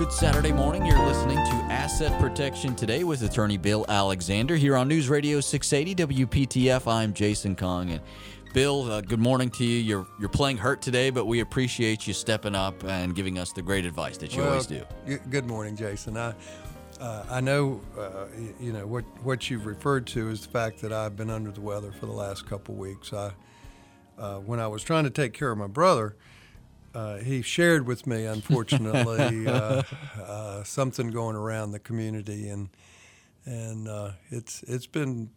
Good Saturday morning. You're listening to Asset Protection Today with attorney Bill Alexander here on News Radio 680 WPTF. I'm Jason Kong and Bill, uh, good morning to you. You're you're playing hurt today, but we appreciate you stepping up and giving us the great advice that you well, always do. Good morning, Jason. I uh, I know uh, you know what what you've referred to is the fact that I've been under the weather for the last couple weeks. I uh, when I was trying to take care of my brother, uh, he shared with me, unfortunately, uh, uh, something going around the community, and and it's it's been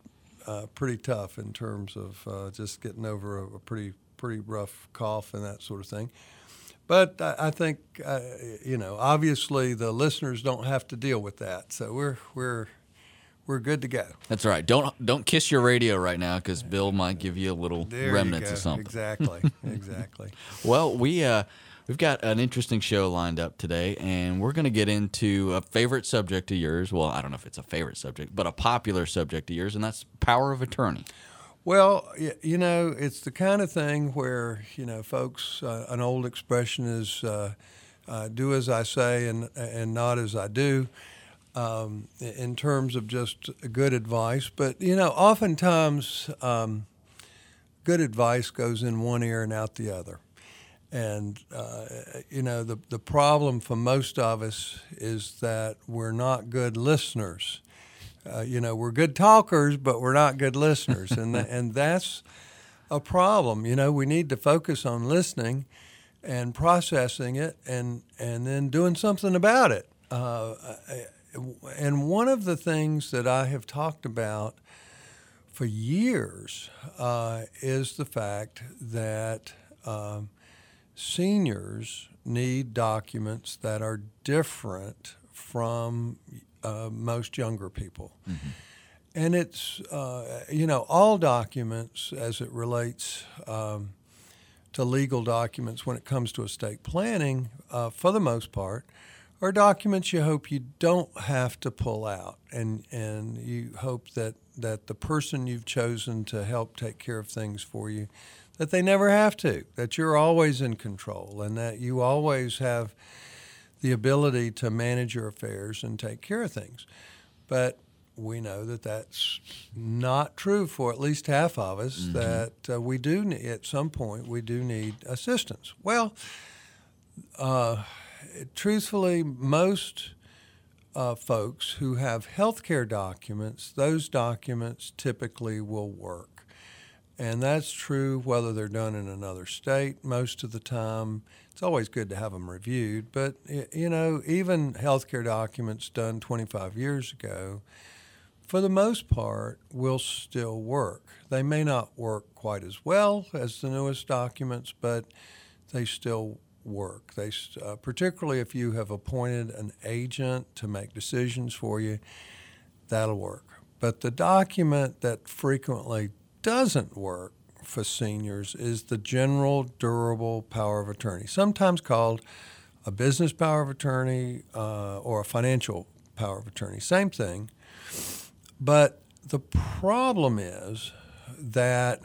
uh, pretty tough in terms of uh, just getting over a, a, pretty pretty rough cough and that sort of thing. But I, I think uh, you know, obviously, the listeners don't have to deal with that, so we're we're we're good to go. That's right. Don't don't kiss your radio right now because Bill might give you a little there remnants of something. Exactly. exactly. well, we. Uh, We've got an interesting show lined up today, and we're going to get into a favorite subject of yours. Well, I don't know if it's a favorite subject, but a popular subject of yours, and that's power of attorney. Well, you know, it's the kind of thing where, you know, folks, uh, an old expression is uh, uh, do as I say and, and not as I do. Um, in terms of just good advice, but you know, oftentimes um, good advice goes in one ear and out the other. And, uh, you know, the, the problem for most of us is that we're not good listeners. Uh, you know, we're good talkers, but we're not good listeners. and, th- and that's a problem. You know, we need to focus on listening and processing it and, and then doing something about it. Uh, and one of the things that I have talked about for years uh, is the fact that. Um, seniors need documents that are different from uh, most younger people. Mm-hmm. And it's, uh, you know, all documents as it relates um, to legal documents when it comes to estate planning, uh, for the most part, are documents you hope you don't have to pull out. And, and you hope that, that the person you've chosen to help take care of things for you that they never have to, that you're always in control, and that you always have the ability to manage your affairs and take care of things. But we know that that's not true for at least half of us, mm-hmm. that uh, we do, need, at some point, we do need assistance. Well, uh, truthfully, most uh, folks who have healthcare documents, those documents typically will work. And that's true whether they're done in another state most of the time. It's always good to have them reviewed, but you know, even healthcare documents done 25 years ago, for the most part, will still work. They may not work quite as well as the newest documents, but they still work. They, uh, particularly if you have appointed an agent to make decisions for you, that'll work. But the document that frequently doesn't work for seniors is the general durable power of attorney, sometimes called a business power of attorney uh, or a financial power of attorney. Same thing. But the problem is that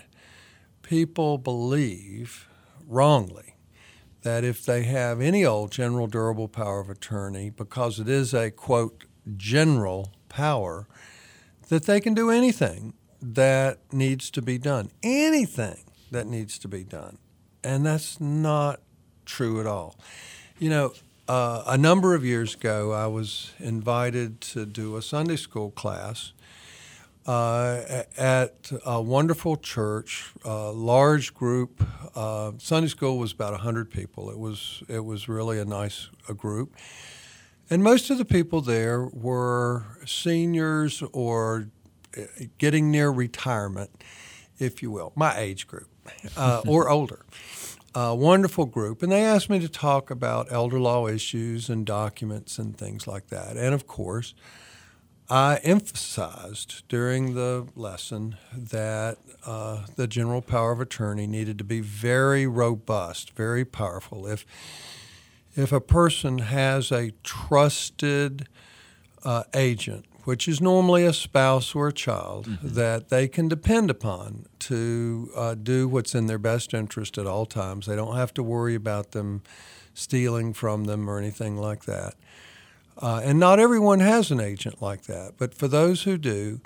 people believe wrongly that if they have any old general durable power of attorney, because it is a quote, general power, that they can do anything that needs to be done. Anything that needs to be done. And that's not true at all. You know, uh, a number of years ago, I was invited to do a Sunday school class uh, at a wonderful church, a large group. Uh, Sunday school was about 100 people. It was, it was really a nice a group. And most of the people there were seniors or getting near retirement, if you will, my age group uh, or older. A wonderful group, and they asked me to talk about elder law issues and documents and things like that. And of course, I emphasized during the lesson that uh, the general power of attorney needed to be very robust, very powerful. If if a person has a trusted uh, agent which is normally a spouse or a child, mm-hmm. that they can depend upon to uh, do what's in their best interest at all times. They don't have to worry about them stealing from them or anything like that. Uh, and not everyone has an agent like that, but for those who do,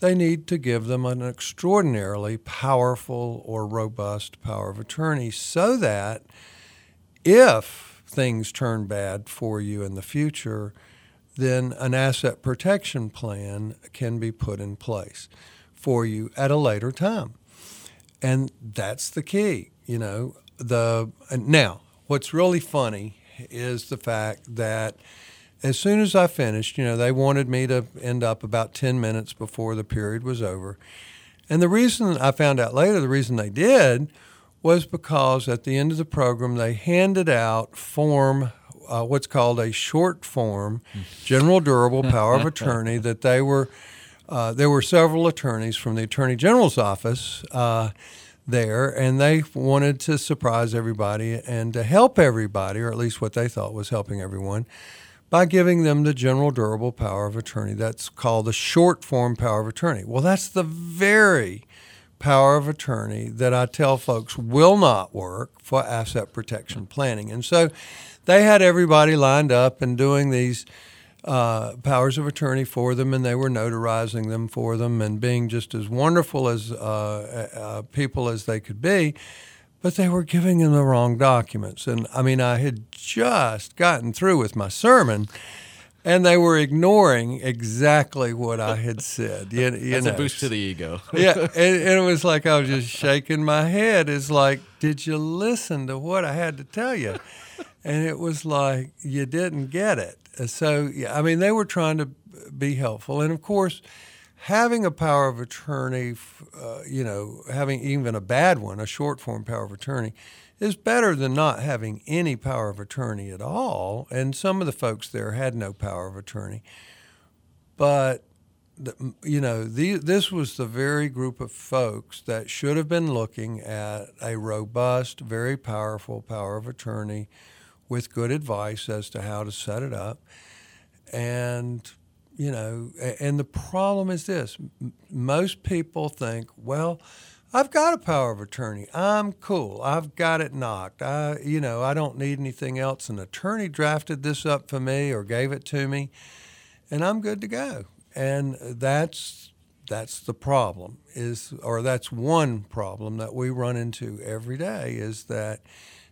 they need to give them an extraordinarily powerful or robust power of attorney so that if things turn bad for you in the future, then an asset protection plan can be put in place for you at a later time. And that's the key, you know. The now, what's really funny is the fact that as soon as I finished, you know, they wanted me to end up about 10 minutes before the period was over. And the reason I found out later, the reason they did was because at the end of the program, they handed out form, uh, what's called a short form, general durable power of attorney that they were, uh, there were several attorneys from the Attorney General's office uh, there, and they wanted to surprise everybody and to help everybody, or at least what they thought was helping everyone by giving them the general durable power of attorney. That's called the short form power of attorney. Well, that's the very power of attorney that I tell folks will not work for asset protection planning. And so they had everybody lined up and doing these uh, powers of attorney for them, and they were notarizing them for them and being just as wonderful as uh, uh, people as they could be but they were giving him the wrong documents. And I mean, I had just gotten through with my sermon, and they were ignoring exactly what I had said. You, you That's know. a boost to the ego. yeah, and, and, it was like I was just shaking my head. It's like, did you listen to what I had to tell you? And it was like you didn't get it. So yeah, I mean, they were trying to be helpful, and of course having a power of attorney, uh, you know, having even a bad one, a short form power of attorney, is better than not having any power of attorney at all. And some of the folks there had no power of attorney. But, the, you know, the, this was the very group of folks that should have been looking at a robust, very powerful power of attorney with good advice as to how to set it up. And you know, and the problem is this most people think, well, I've got a power of attorney. I'm cool. I've got it knocked. I, you know, I don't need anything else. An attorney drafted this up for me or gave it to me, and I'm good to go. And that's that's the problem is or that's one problem that we run into every day is that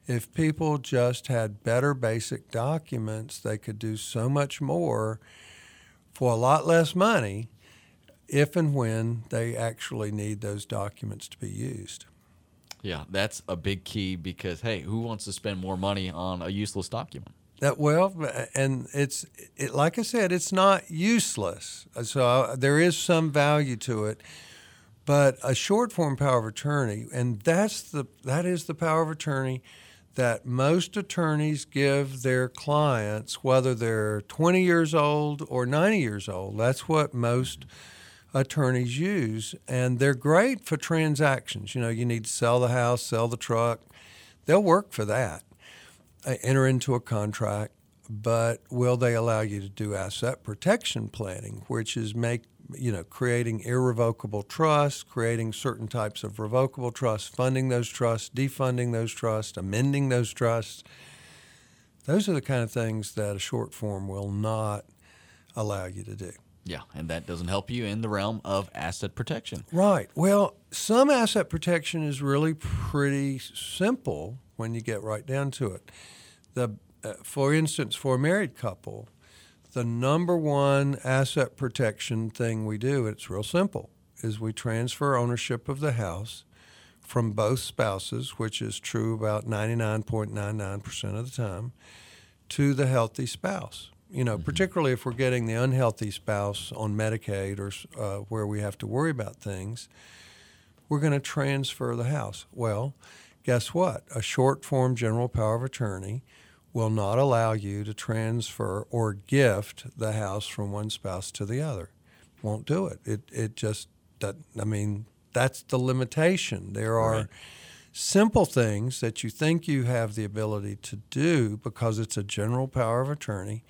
if people just had better basic documents, they could do so much more for a lot less money if and when they actually need those documents to be used. Yeah, that's a big key because hey, who wants to spend more money on a useless document? That well, and it's it, like I said, it's not useless. So uh, there is some value to it, but a short form power of attorney, and that's the that is the power of attorney that most attorneys give their clients, whether they're 20 years old or 90 years old. That's what most attorneys use. And they're great for transactions. You know, you need to sell the house, sell the truck. They'll work for that, uh, enter into a contract. But will they allow you to do asset protection planning, which is make you know, creating irrevocable trusts, creating certain types of revocable trusts, funding those trusts, defunding those trusts, amending those trusts. Those are the kind of things that a short form will not allow you to do. Yeah, and that doesn't help you in the realm of asset protection. Right. Well, some asset protection is really pretty simple when you get right down to it. The, uh, for instance, for a married couple, the number one asset protection thing we do, it's real simple, is we transfer ownership of the house from both spouses, which is true about 99.99% of the time, to the healthy spouse. You know, mm-hmm. particularly if we're getting the unhealthy spouse on Medicaid or uh, where we have to worry about things, we're going to transfer the house. Well, guess what? A short form general power of attorney will not allow you to transfer or gift the house from one spouse to the other. Won't do it. It it just I mean that's the limitation. There are right. simple things that you think you have the ability to do because it's a general power of attorney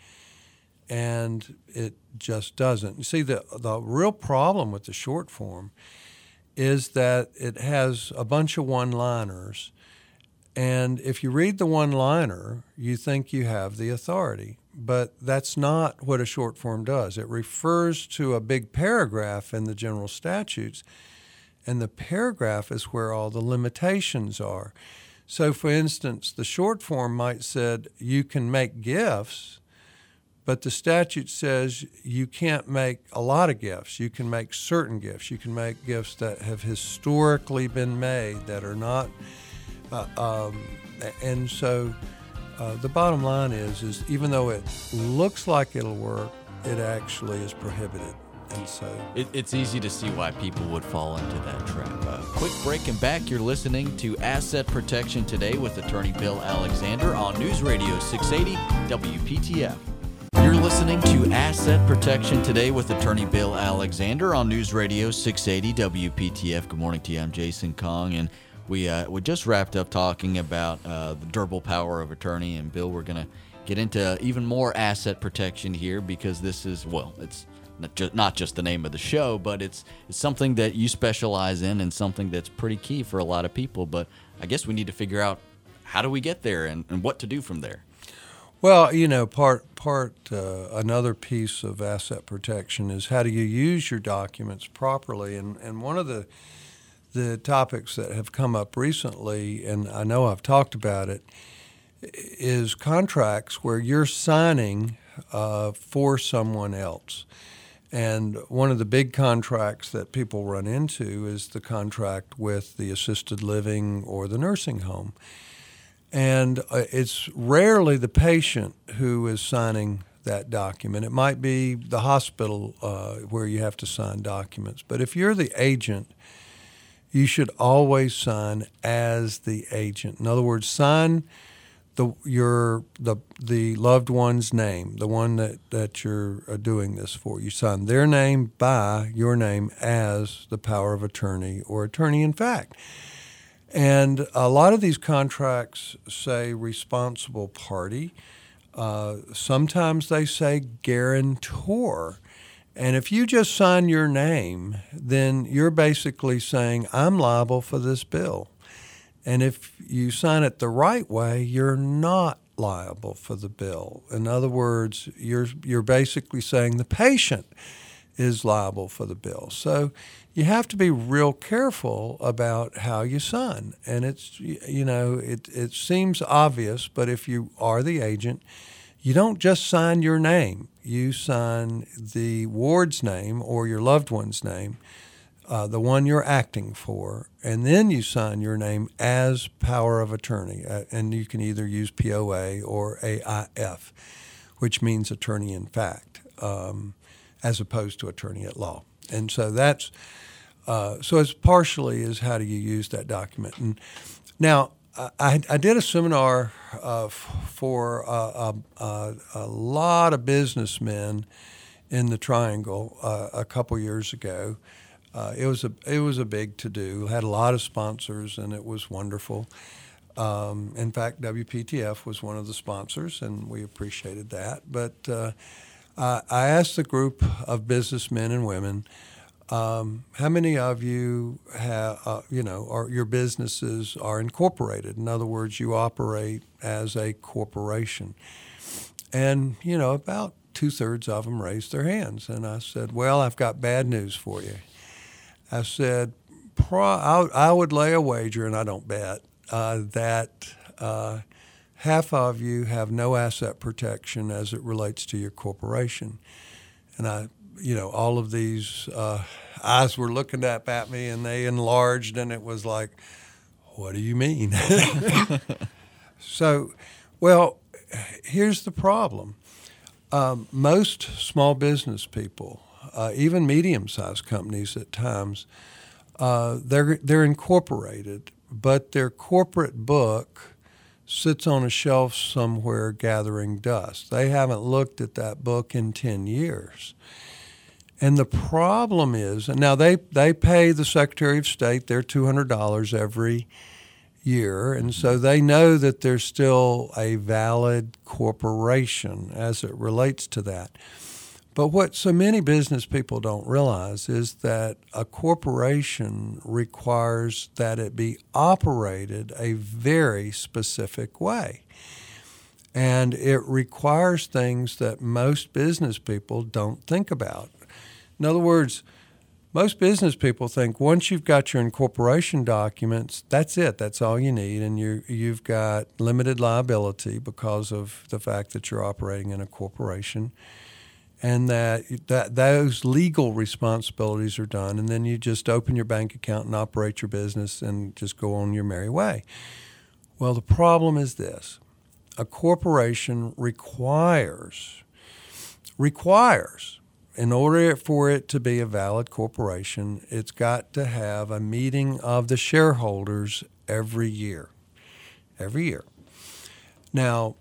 and it just doesn't. You see the the real problem with the short form is that it has a bunch of one-liners And if you read the one liner, you think you have the authority. But that's not what a short form does. It refers to a big paragraph in the general statutes, and the paragraph is where all the limitations are. So, for instance, the short form might said you can make gifts, but the statute says you can't make a lot of gifts. You can make certain gifts. You can make gifts that have historically been made that are not. Uh, um, and so, uh, the bottom line is, is even though it looks like it'll work, it actually is prohibited. And so it, it's easy to see why people would fall into that trap. Uh, quick break and back. You're listening to Asset Protection Today with Attorney Bill Alexander on News Radio 680 WPTF. You're listening to Asset Protection Today with Attorney Bill Alexander on News Radio 680 WPTF. Good morning to you. I'm Jason Kong, and we uh, we just wrapped up talking about uh, the durable power of attorney. And Bill, we're gonna get into even more asset protection here because this is well, it's not just, not just the name of the show, but it's it's something that you specialize in and something that's pretty key for a lot of people. But I guess we need to figure out how do we get there and, and what to do from there. Well, you know, part part uh, another piece of asset protection is how do you use your documents properly, and and one of the the topics that have come up recently, and I know I've talked about it, is contracts where you're signing uh, for someone else. And one of the big contracts that people run into is the contract with the assisted living or the nursing home. And uh, it's rarely the patient who is signing that document. It might be the hospital uh, where you have to sign documents. But if you're the agent, you should always sign as the agent. In other words, sign the your the the loved one's name, the one that that you're uh, doing this for. You sign their name by your name as the power of attorney or attorney in fact. And a lot of these contracts say responsible party. Uh, sometimes they say guarantor. And if you just sign your name, then you're basically saying, I'm liable for this bill. And if you sign it the right way, you're not liable for the bill. In other words, you're, you're basically saying the patient is liable for the bill. So you have to be real careful about how you sign. And it's, you know, it, it seems obvious, but if you are the agent, you don't just sign your name, you sign the ward's name or your loved one's name, uh, the one you're acting for, and then you sign your name as power of attorney. Uh, and you can either use POA or AIF, which means attorney in fact, um, as opposed to attorney at law. And so that's uh, so it's partially is how do you use that document. And now I, I did a seminar uh, for uh, a, a, lot of businessmen in the Triangle uh, a couple years ago. Uh, it was a it was a big to do. Had a lot of sponsors, and it was wonderful. Um, in fact, WPTF was one of the sponsors, and we appreciated that. But uh, I, I asked the group of businessmen and women um, how many of you have, uh, you know, are, your businesses are incorporated? In other words, you operate as a corporation. And, you know, about two thirds of them raised their hands. And I said, Well, I've got bad news for you. I said, I would lay a wager, and I don't bet, uh, that uh, half of you have no asset protection as it relates to your corporation. And I you know, all of these uh, eyes were looking up at me and they enlarged, and it was like, what do you mean? so, well, here's the problem. Um, most small business people, uh, even medium-sized companies at times, uh, they're they're incorporated, but their corporate book sits on a shelf somewhere gathering dust. They haven't looked at that book in ten years. And the problem is, and now they, they pay the Secretary of State their $200 every year, and so they know that they're still a valid corporation as it relates to that. But what so many business people don't realize is that a corporation requires that it be operated a very specific way. And it requires things that most business people don't think about. In other words, most business people think once you've got your incorporation documents, that's it. That's all you need, and you you've got limited liability because of the fact that you're operating in a corporation, and that that those legal responsibilities are done, and then you just open your bank account and operate your business and just go on your merry way. Well, the problem is this: a corporation requires requires in order for it to be a valid corporation, it's got to have a meeting of the shareholders every year. Every year. Now,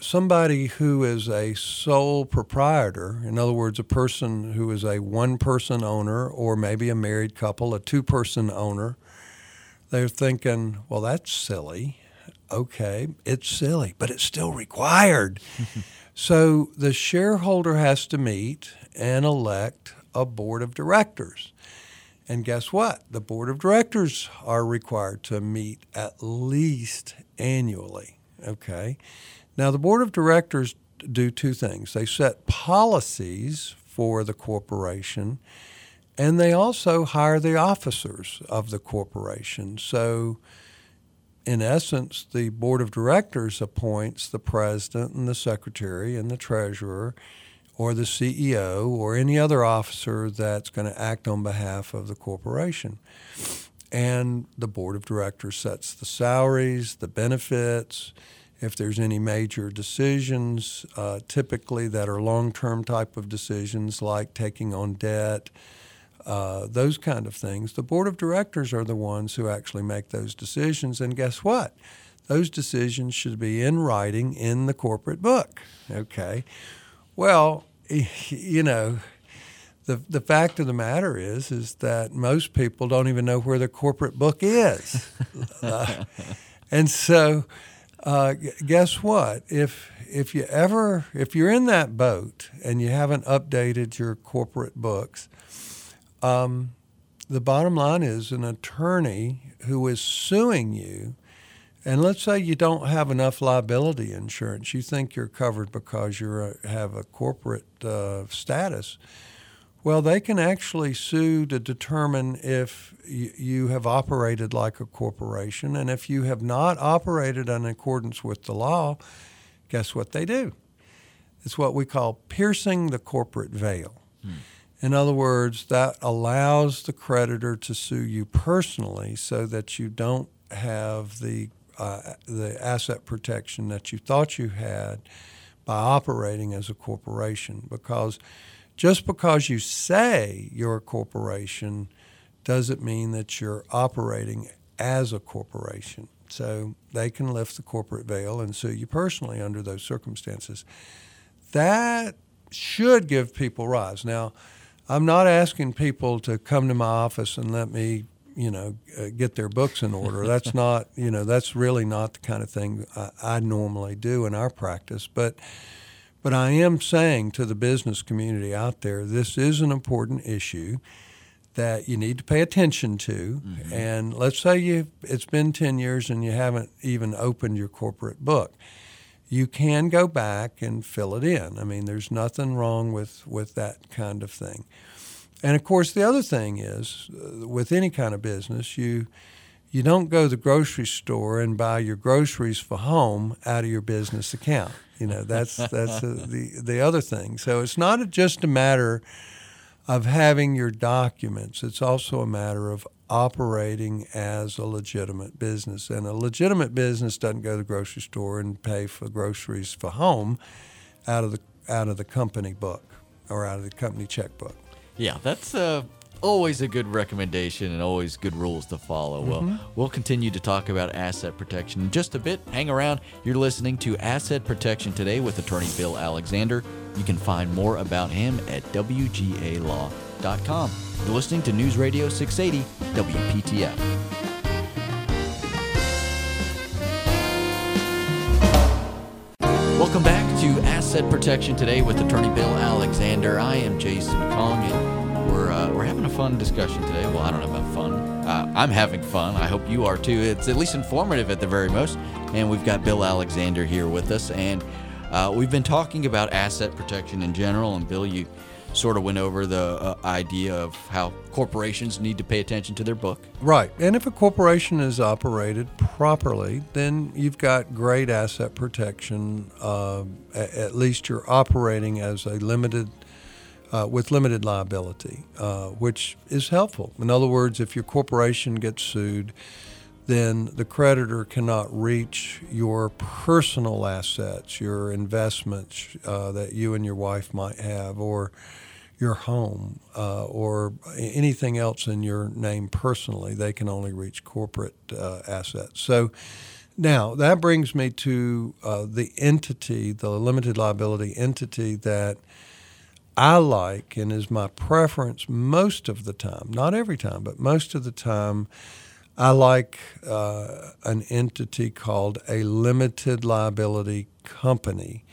somebody who is a sole proprietor, in other words, a person who is a one person owner or maybe a married couple, a two person owner, they're thinking, well, that's silly. Okay, it's silly, but it's still required. so the shareholder has to meet and elect a board of directors. And guess what? The board of directors are required to meet at least annually. Okay. Now, the board of directors do two things they set policies for the corporation, and they also hire the officers of the corporation. So, in essence, the board of directors appoints the president and the secretary and the treasurer or the CEO or any other officer that's going to act on behalf of the corporation. And the board of directors sets the salaries, the benefits, if there's any major decisions, uh, typically that are long term type of decisions like taking on debt, uh, those kind of things. The board of directors are the ones who actually make those decisions. And guess what? Those decisions should be in writing in the corporate book. Okay. Well, you know, the the fact of the matter is is that most people don't even know where their corporate book is, uh, and so uh, guess what? If if you ever if you're in that boat and you haven't updated your corporate books, um, the bottom line is an attorney who is suing you and let's say you don't have enough liability insurance. You think you're covered because you have a corporate uh, status. Well, they can actually sue to determine if you have operated like a corporation. And if you have not operated in accordance with the law, guess what they do? It's what we call piercing the corporate veil. Hmm. In other words, that allows the creditor to sue you personally so that you don't have the uh, the asset protection that you thought you had by operating as a corporation. Because just because you say you're a corporation doesn't mean that you're operating as a corporation. So they can lift the corporate veil and sue you personally under those circumstances. That should give people rise. Now, I'm not asking people to come to my office and let me you know, uh, get their books in order. That's not, you know, that's really not the kind of thing I, I, normally do in our practice. But, but I am saying to the business community out there, this is an important issue that you need to pay attention to. Mm-hmm. And let's say you it's been 10 years and you haven't even opened your corporate book. You can go back and fill it in. I mean, there's nothing wrong with, with that kind of thing. And of course, the other thing is, uh, with any kind of business, you you don't go to the grocery store and buy your groceries for home out of your business account. You know, that's that's uh, the the other thing. So it's not just a matter of having your documents. It's also a matter of operating as a legitimate business. And a legitimate business doesn't go to the grocery store and pay for groceries for home out of the out of the company book or out of the company checkbook. Yeah, that's uh, always a good recommendation and always good rules to follow. Mm-hmm. Well, we'll continue to talk about asset protection in just a bit. Hang around. You're listening to Asset Protection Today with attorney Bill Alexander. You can find more about him at WGALaw.com. You're listening to News Radio 680 WPTF. Welcome back to Asset Protection today with Attorney Bill Alexander. I am Jason Kong, and we're uh, we're having a fun discussion today. Well, I don't know about fun. Uh, I'm having fun. I hope you are too. It's at least informative at the very most. And we've got Bill Alexander here with us, and uh, we've been talking about asset protection in general. And Bill, you sort of went over the uh, idea of how corporations need to pay attention to their book. Right. And if a corporation is operated properly, then you've got great asset protection. Uh, at least you're operating as a limited. Uh, with limited liability, uh, which is helpful. In other words, if your corporation gets sued, then the creditor cannot reach your personal assets, your investments uh, that you and your wife might have, or your home uh, or anything else in your name personally. They can only reach corporate uh, assets. So now that brings me to uh, the entity, the limited liability entity that I like and is my preference most of the time, not every time, but most of the time. I like uh, an entity called a limited liability company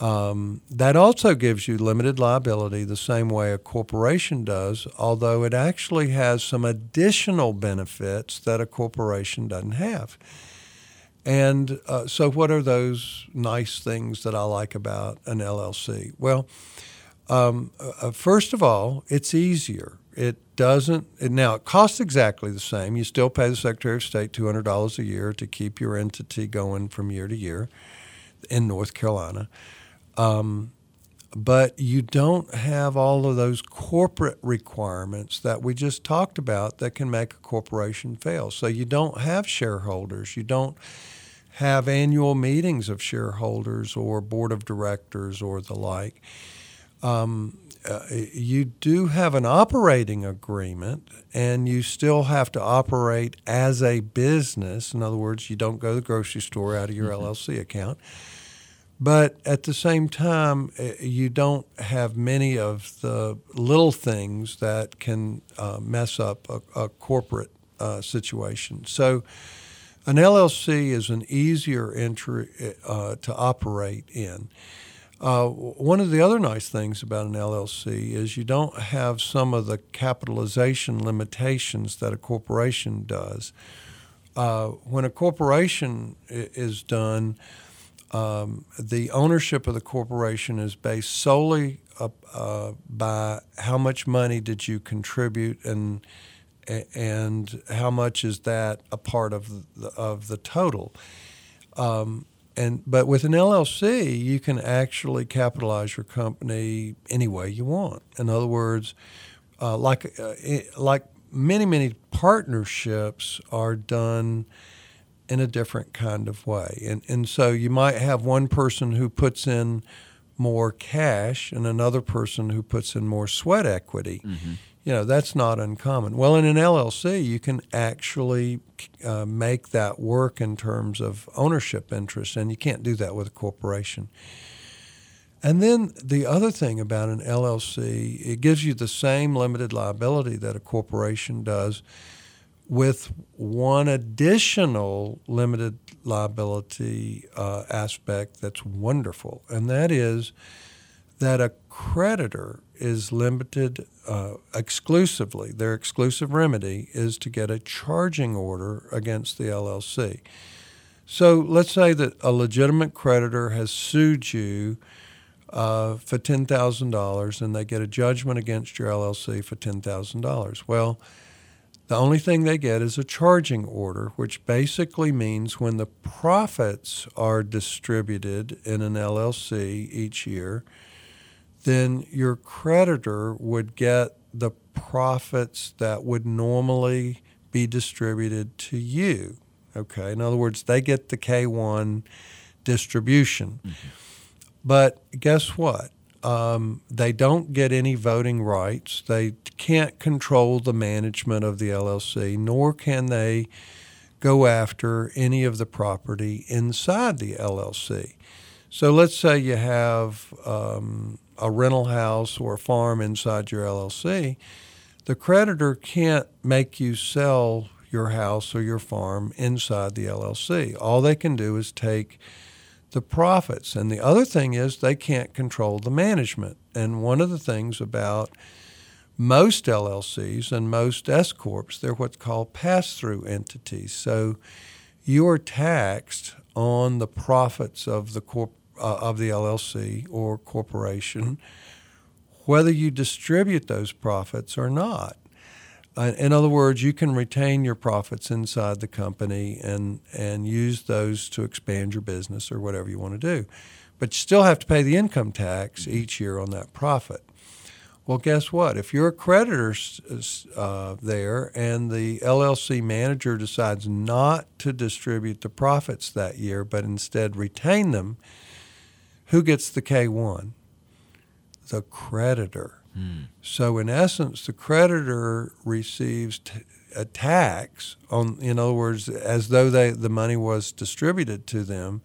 um, that also gives you limited liability the same way a corporation does, although it actually has some additional benefits that a corporation doesn't have. And uh, so, what are those nice things that I like about an LLC? Well, um, uh, first of all, it's easier. It doesn't it, now. It costs exactly the same. You still pay the Secretary of State two hundred dollars a year to keep your entity going from year to year in North Carolina. Um, but you don't have all of those corporate requirements that we just talked about that can make a corporation fail. So you don't have shareholders. You don't have annual meetings of shareholders or board of directors or the like. Um, uh, you do have an operating agreement and you still have to operate as a business. In other words, you don't go to the grocery store out of your mm-hmm. LLC account. But at the same time, eh, you don't have many of the little things that can uh, mess up a, a corporate uh, situation. So, an LLC is an easier entry eh, uh, to operate in. Uh, one of the other nice things about an LLC is you don't have some of the capitalization limitations that a corporation does. Uh, when a corporation is done, um, the ownership of the corporation is based solely uh, by how much money did you contribute and and how much is that a part of the, of the total. Um, and but with an LLC, you can actually capitalize your company any way you want. In other words, uh, like uh, like many many partnerships are done in a different kind of way. And, and so you might have one person who puts in more cash and another person who puts in more sweat equity. Mm-hmm. You know, that's not uncommon. Well, in an LLC, you can actually uh, make that work in terms of ownership interest, and you can't do that with a corporation. And then the other thing about an LLC, it gives you the same limited liability that a corporation does with one additional limited liability uh, aspect that's wonderful, and that is that a creditor is limited uh, exclusively, their exclusive remedy is to get a charging order against the LLC. So let's say that a legitimate creditor has sued you uh, for $10,000 and they get a judgment against your LLC for $10,000. Well, the only thing they get is a charging order, which basically means when the profits are distributed in an LLC each year, then your creditor would get the profits that would normally be distributed to you. Okay, in other words, they get the K1 distribution. Mm-hmm. But guess what? Um, they don't get any voting rights. They can't control the management of the LLC, nor can they go after any of the property inside the LLC. So let's say you have um, a rental house or a farm inside your LLC. The creditor can't make you sell your house or your farm inside the LLC. All they can do is take the profits. And the other thing is they can't control the management. And one of the things about most LLCs and most S corps, they're what's called pass-through entities. So you are taxed on the profits of the corp uh, of the LLC or corporation, whether you distribute those profits or not. In other words, you can retain your profits inside the company and and use those to expand your business or whatever you want to do, but you still have to pay the income tax each year on that profit. Well, guess what? If you're a creditor uh, there and the LLC manager decides not to distribute the profits that year, but instead retain them, who gets the K1? The creditor. So, in essence, the creditor receives t- a tax on, in other words, as though they, the money was distributed to them,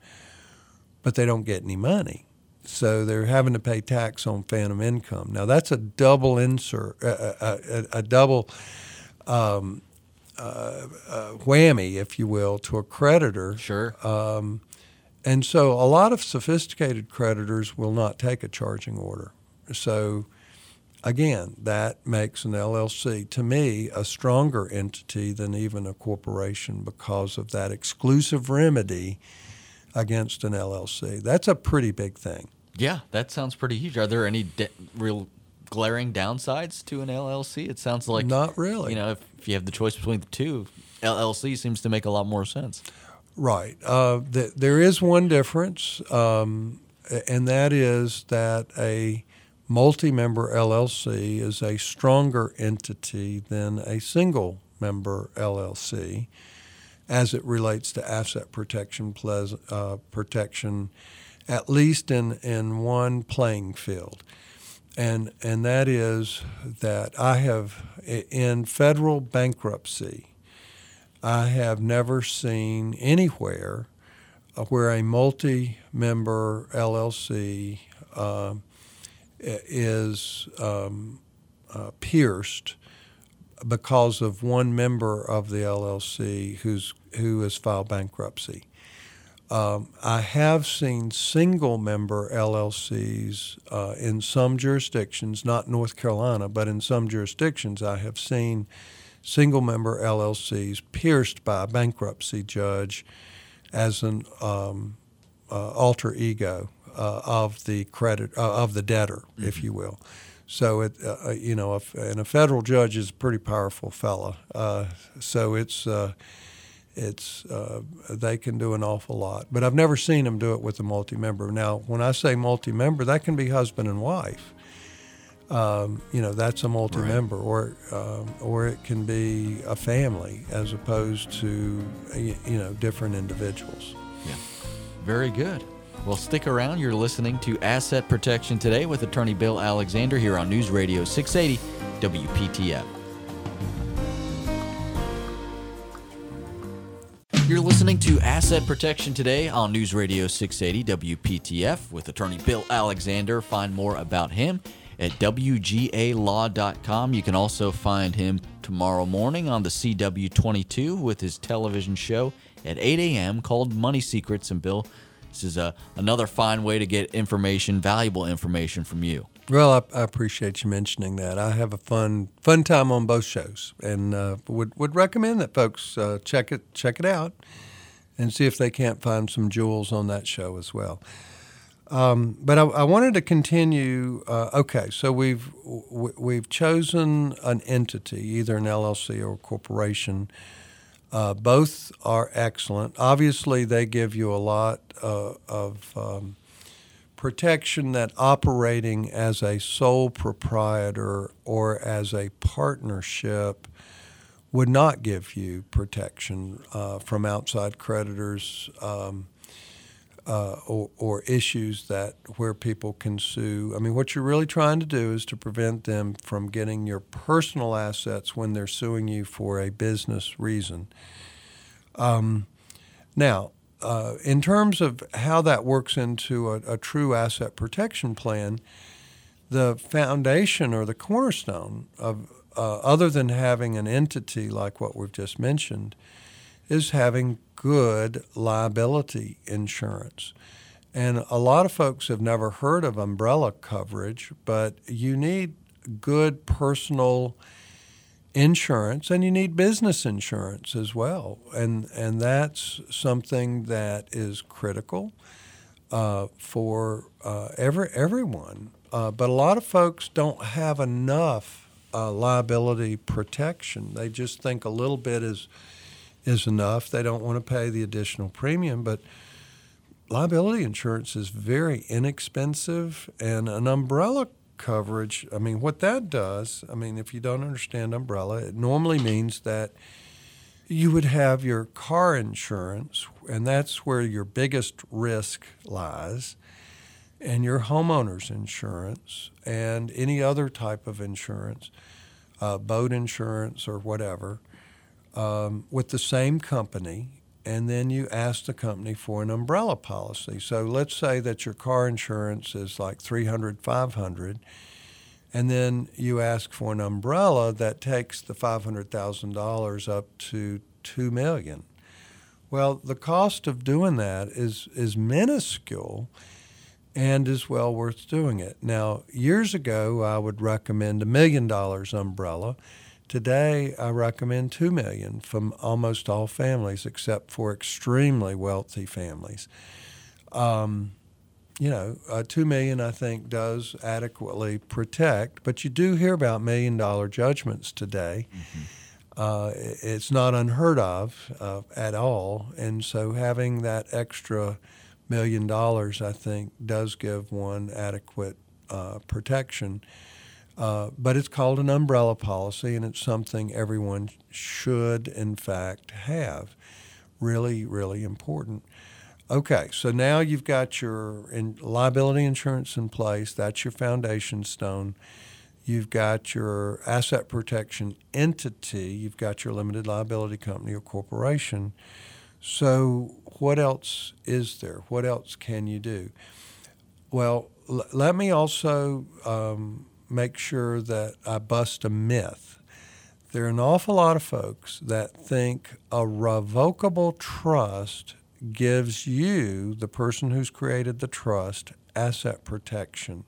but they don't get any money so they're having to pay tax on phantom income. Now that's a double insert, a, a, a double um, uh, uh, whammy, if you will, to a creditor. Sure. Um, and so a lot of sophisticated creditors will not take a charging order. So again, that makes an LLC, to me, a stronger entity than even a corporation because of that exclusive remedy against an LLC. That's a pretty big thing. Yeah, that sounds pretty huge. Are there any de- real glaring downsides to an LLC? It sounds like not really. You know, if, if you have the choice between the two, LLC seems to make a lot more sense. Right. Uh, th- there is one difference, um, and that is that a multi-member LLC is a stronger entity than a single member LLC as it relates to asset protection, uh, protection at least in, in one playing field. And, and that is that I have, in federal bankruptcy, I have never seen anywhere uh, where a multi member LLC uh, is um, uh, pierced because of one member of the LLC who's, who has filed bankruptcy. Um, I have seen single member LLCs uh, in some jurisdictions, not North Carolina, but in some jurisdictions, I have seen single member LLCs pierced by a bankruptcy judge as an um, uh, alter ego uh, of the credit uh, of the debtor, mm-hmm. if you will. So it, uh, uh, you know, and a federal judge is a pretty powerful fella. so it's it's uh, they can do an awful lot. But I've never seen them do it with a multi-member. Now, when I say multi-member, that can be husband and wife. Um, you know, that's a multi-member, right. or um, or it can be a family as opposed to you know different individuals. Yeah, very good. Well, stick around. You're listening to Asset Protection Today with attorney Bill Alexander here on News Radio 680 WPTF. You're listening to Asset Protection Today on News Radio 680 WPTF with attorney Bill Alexander. Find more about him at WGALaw.com. You can also find him tomorrow morning on the CW22 with his television show at 8 a.m. called Money Secrets. And Bill, this is a, another fine way to get information, valuable information from you. Well, I, I, appreciate you mentioning that. I have a fun fun time on both shows, and uh, would would recommend that folks uh, check it check it out, and see if they can't find some jewels on that show as well. Um, but I, I, wanted to continue. Uh, okay, so we've we've chosen an entity, either an LLC or a corporation. Uh, both are excellent. Obviously, they give you a lot uh, of um, protection that operating as a sole proprietor or as a partnership would not give you protection uh, from outside creditors um, uh, or, or, issues that where people can sue. I mean, what you're really trying to do is to prevent them from getting your personal assets when they're suing you for a business reason. Um, now, uh, in terms of how that works into a, a, true asset protection plan, the foundation or the cornerstone of uh, other than having an entity like what we've just mentioned is having good liability insurance. And a lot of folks have never heard of umbrella coverage, but you need good personal insurance and you need business insurance as well. And, and that's something that is critical uh, for uh, every, everyone. Uh, but a lot of folks don't have enough uh, liability protection. They just think a little bit is, is enough. They don't want to pay the additional premium. But liability insurance is very inexpensive, and an umbrella coverage, I mean, what that does, I mean, if you don't understand umbrella, it normally means that you would have your car insurance, and that's where your biggest risk lies, and your homeowner's insurance, and any other type of insurance, uh, boat insurance or whatever, um, with the same company. And then you ask the company for an umbrella policy. So let's say that your car insurance is like 300, 500 and then you ask for an umbrella that takes the $500,000 up to 2 million. Well, the cost of doing that is is minuscule and is well worth doing it. Now, years ago I would recommend a million dollars umbrella. Today I recommend 2 million from almost all families except for extremely wealthy families. Um, you know, uh, two million I think does adequately protect, but you do hear about million dollar judgments today. Mm-hmm. Uh, it's not unheard of uh, at all, and so having that extra million dollars, I think, does give one adequate uh, protection. Uh, but it's called an umbrella policy, and it's something everyone should, in fact, have. Really, really important. Okay, so now you've got your in liability insurance in place. That's your foundation stone. You've got your asset protection entity. You've got your limited liability company or corporation. So, what else is there? What else can you do? Well, l- let me also um, make sure that I bust a myth. There are an awful lot of folks that think a revocable trust gives you, the person who's created the trust, asset protection.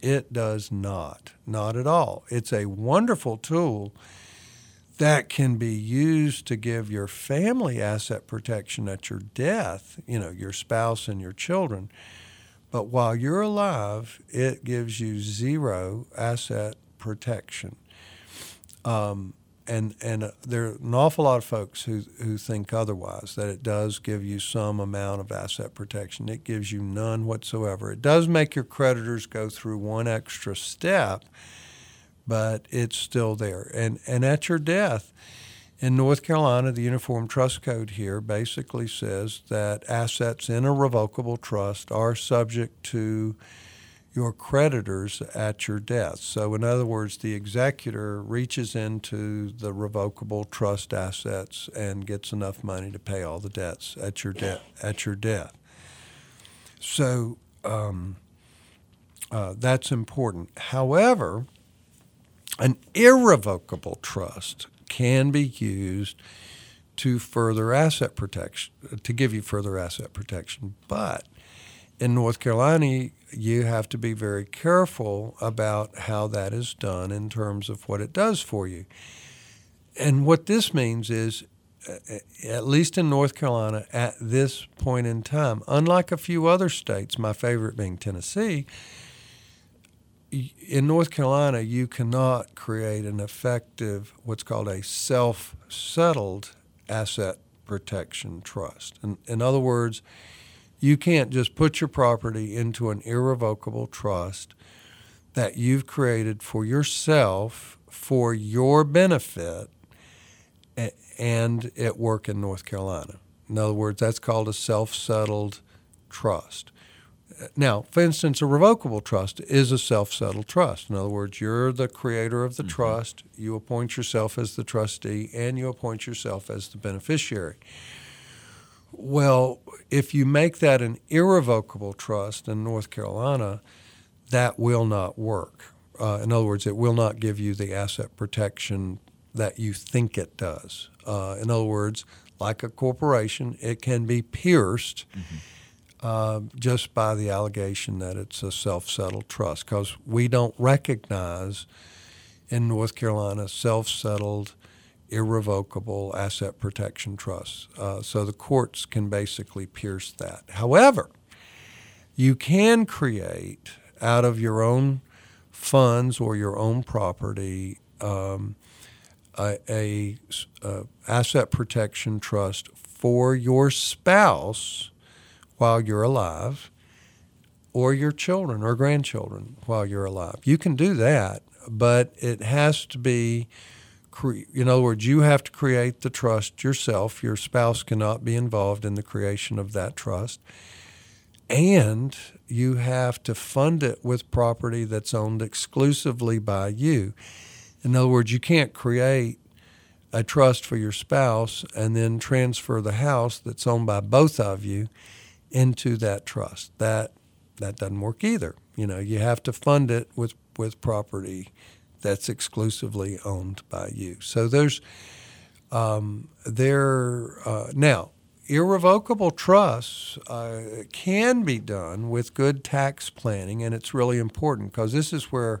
It does not, not at all. It's a wonderful tool that can be used to give your family asset protection at your death, you know, your spouse and your children. But while you're alive, it gives you zero asset protection. Um, and and uh, there are an awful lot of folks who who think otherwise that it does give you some amount of asset protection. It gives you none whatsoever. It does make your creditors go through one extra step, but it's still there. And and at your death, in North Carolina, the Uniform Trust Code here basically says that assets in a revocable trust are subject to your creditors at your death. So, in other words, the executor reaches into the revocable trust assets and gets enough money to pay all the debts at your death. At your death. So um, uh, that's important. However, an irrevocable trust can be used to further asset protection, to give you further asset protection, but in North Carolina, you have to be very careful about how that is done in terms of what it does for you. And what this means is, uh, at least in North Carolina, at this point in time, unlike a few other states, my favorite being Tennessee, in North Carolina, you cannot create an effective, what's called a self settled asset protection trust. In, in other words, you can't just put your property into an irrevocable trust that you've created for yourself for your benefit and at work in North Carolina. In other words, that's called a self settled trust. Now, for instance, a revocable trust is a self settled trust. In other words, you're the creator of the mm-hmm. trust, you appoint yourself as the trustee, and you appoint yourself as the beneficiary. Well, if you make that an irrevocable trust in North Carolina, that will not work. Uh, in other words, it will not give you the asset protection that you think it does. Uh, in other words, like a corporation, it can be pierced. Mm-hmm. Uh, just by the allegation that it's a self settled trust because we don't recognize in North Carolina self settled, irrevocable asset protection trusts. Uh, so the courts can basically pierce that. However, you can create out of your own funds or your own property um, a, a, a, asset protection trust for your spouse while you're alive or your children or grandchildren while you're alive. You can do that, but it has to be in other words, you have to create the trust yourself. Your spouse cannot be involved in the creation of that trust. And you have to fund it with property that's owned exclusively by you. In other words, you can't create a trust for your spouse and then transfer the house that's owned by both of you into that trust. That that doesn't work either. You know, you have to fund it with with property that's exclusively owned by you. So there's um, there uh, now irrevocable trusts uh, can be done with good tax planning, and it's really important because this is where,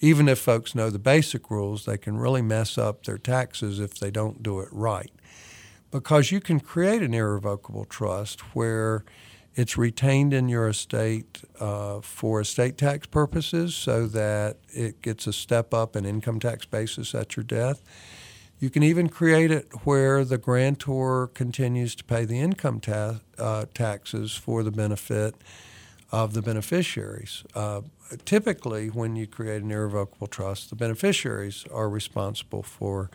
even if folks know the basic rules, they can really mess up their taxes if they don't do it right. Because you can create an irrevocable trust where it's retained in your estate uh, for estate tax purposes so that it gets a step up in income tax basis at your death you can even create it where the grantor continues to pay the income ta- uh, taxes for the benefit of the beneficiaries. Uh, typically, when you create an irrevocable trust, the beneficiaries are responsible for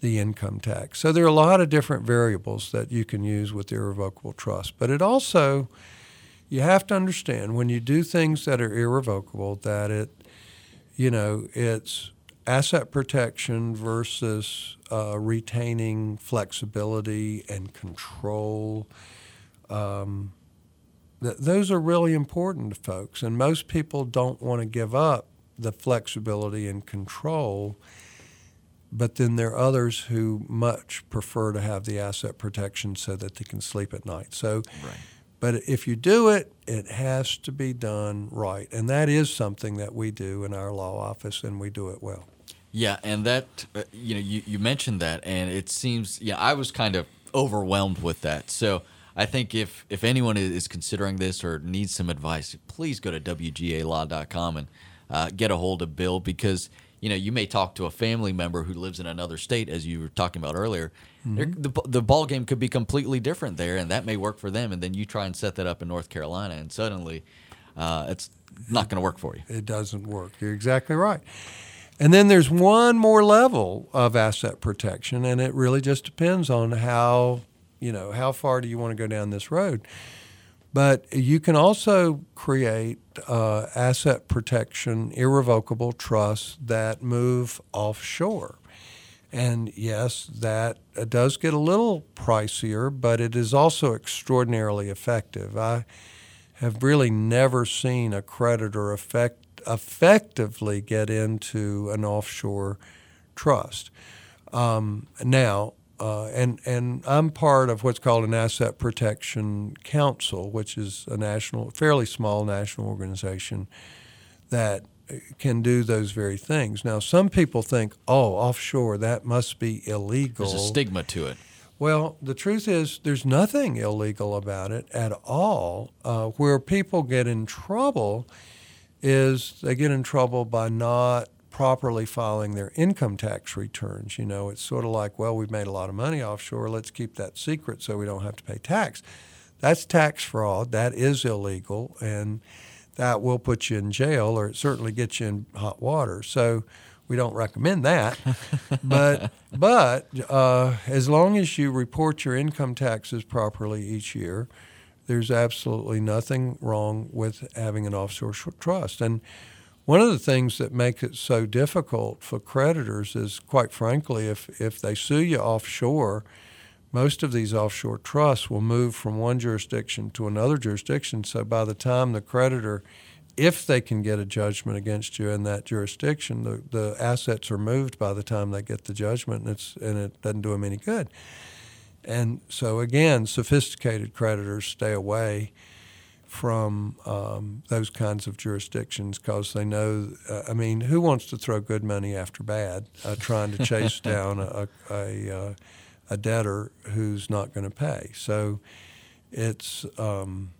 the income tax. So there are a lot of different variables that you can use with the irrevocable trust. But it also, you have to understand when you do things that are irrevocable that it, you know, it's asset protection versus uh, retaining flexibility and control. Um, th- those are really important to folks, and most people don't want to give up the flexibility and control. But then there are others who much prefer to have the asset protection so that they can sleep at night. So, right. but if you do it, it has to be done right, and that is something that we do in our law office, and we do it well. Yeah, and that uh, you know you, you mentioned that, and it seems yeah I was kind of overwhelmed with that. So I think if if anyone is considering this or needs some advice, please go to wgalaw.com and uh, get a hold of Bill because you know you may talk to a family member who lives in another state, as you were talking about earlier. Mm-hmm. The the ball game could be completely different there, and that may work for them. And then you try and set that up in North Carolina, and suddenly uh, it's not going to work for you. It doesn't work. You're exactly right. And then there's one more level of asset protection, and it really just depends on how, you know, how far do you want to go down this road. But you can also create uh, asset protection, irrevocable trusts that move offshore. And yes, that does get a little pricier, but it is also extraordinarily effective. I have really never seen a creditor effect effectively get into an offshore trust. Um, now, uh, and and I'm part of what's called an Asset Protection Council, which is a national, fairly small national organization that can do those very things. Now, some people think, oh, offshore, that must be illegal. There's a stigma to it. Well, the truth is, there's nothing illegal about it at all. Uh, where people get in trouble is they get in trouble by not properly filing their income tax returns. You know, it's sort of like, well, we've made a lot of money offshore, let's keep that secret so we don't have to pay tax. That's tax fraud. That is illegal, and that will put you in jail, or it certainly gets you in hot water. So we don't recommend that. but but uh, as long as you report your income taxes properly each year, there's absolutely nothing wrong with having an offshore trust. And one of the things that makes it so difficult for creditors is, quite frankly, if, if they sue you offshore, most of these offshore trusts will move from one jurisdiction to another jurisdiction. So by the time the creditor, if they can get a judgment against you in that jurisdiction, the, the assets are moved by the time they get the judgment, and, it's, and it doesn't do them any good. And so, again, sophisticated creditors stay away from um, those kinds of jurisdictions because they know. Uh, I mean, who wants to throw good money after bad, uh, trying to chase down a, a, uh, a, debtor who's not going to pay? So it's, um,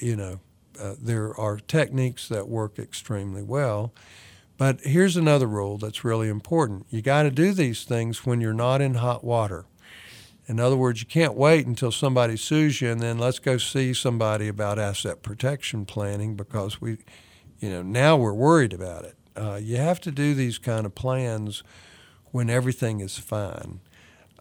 you know, uh, there are techniques that work extremely well. But here's another rule that's really important you got to do these things when you're not in hot water. In other words, you can't wait until somebody sues you and then let's go see somebody about asset protection planning because we, you know, now we're worried about it. Uh, you have to do these kind of plans when everything is fine.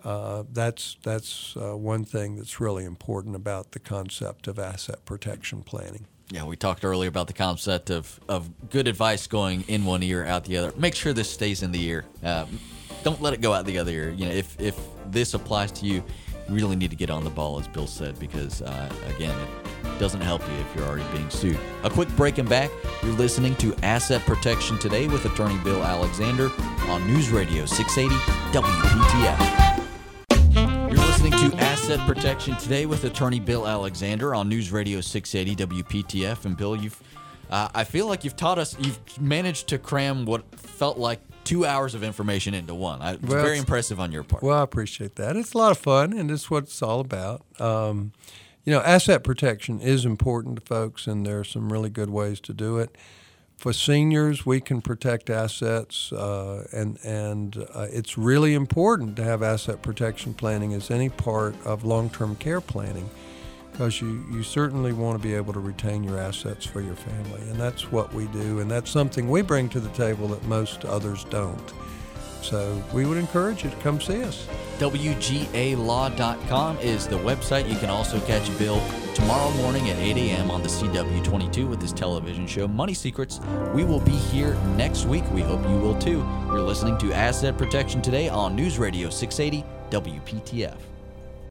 Uh, that's that's uh, one thing that's really important about the concept of asset protection planning. Yeah, we talked earlier about the concept of, of good advice going in one ear, out the other. Make sure this stays in the ear. Uh, don't let it go out the other ear. You know, if if this applies to you, you really need to get on the ball, as Bill said, because uh, again, it doesn't help you if you're already being sued. A quick break and back. You're listening to Asset Protection Today with Attorney Bill Alexander on News Radio 680 WPTF. You're listening to Asset Protection Today with Attorney Bill Alexander on News Radio 680 WPTF. And Bill, you've uh, I feel like you've taught us, you've managed to cram what felt like two hours of information into one. I, it's well, very impressive on your part. Well, I appreciate that. It's a lot of fun, and it's what it's all about. Um, you know, asset protection is important to folks, and there are some really good ways to do it. For seniors, we can protect assets, uh, and and uh, it's really important to have asset protection planning as any part of long-term care planning because you, you certainly want to be able to retain your assets for your family. And that's what we do. And that's something we bring to the table that most others don't. So we would encourage you to come see us. WGAlaw.com is the website. You can also catch Bill tomorrow morning at 8 a.m. on the CW22 with his television show Money Secrets. We will be here next week. We hope you will too. You're listening to Asset Protection Today on News Radio 680 WPTF.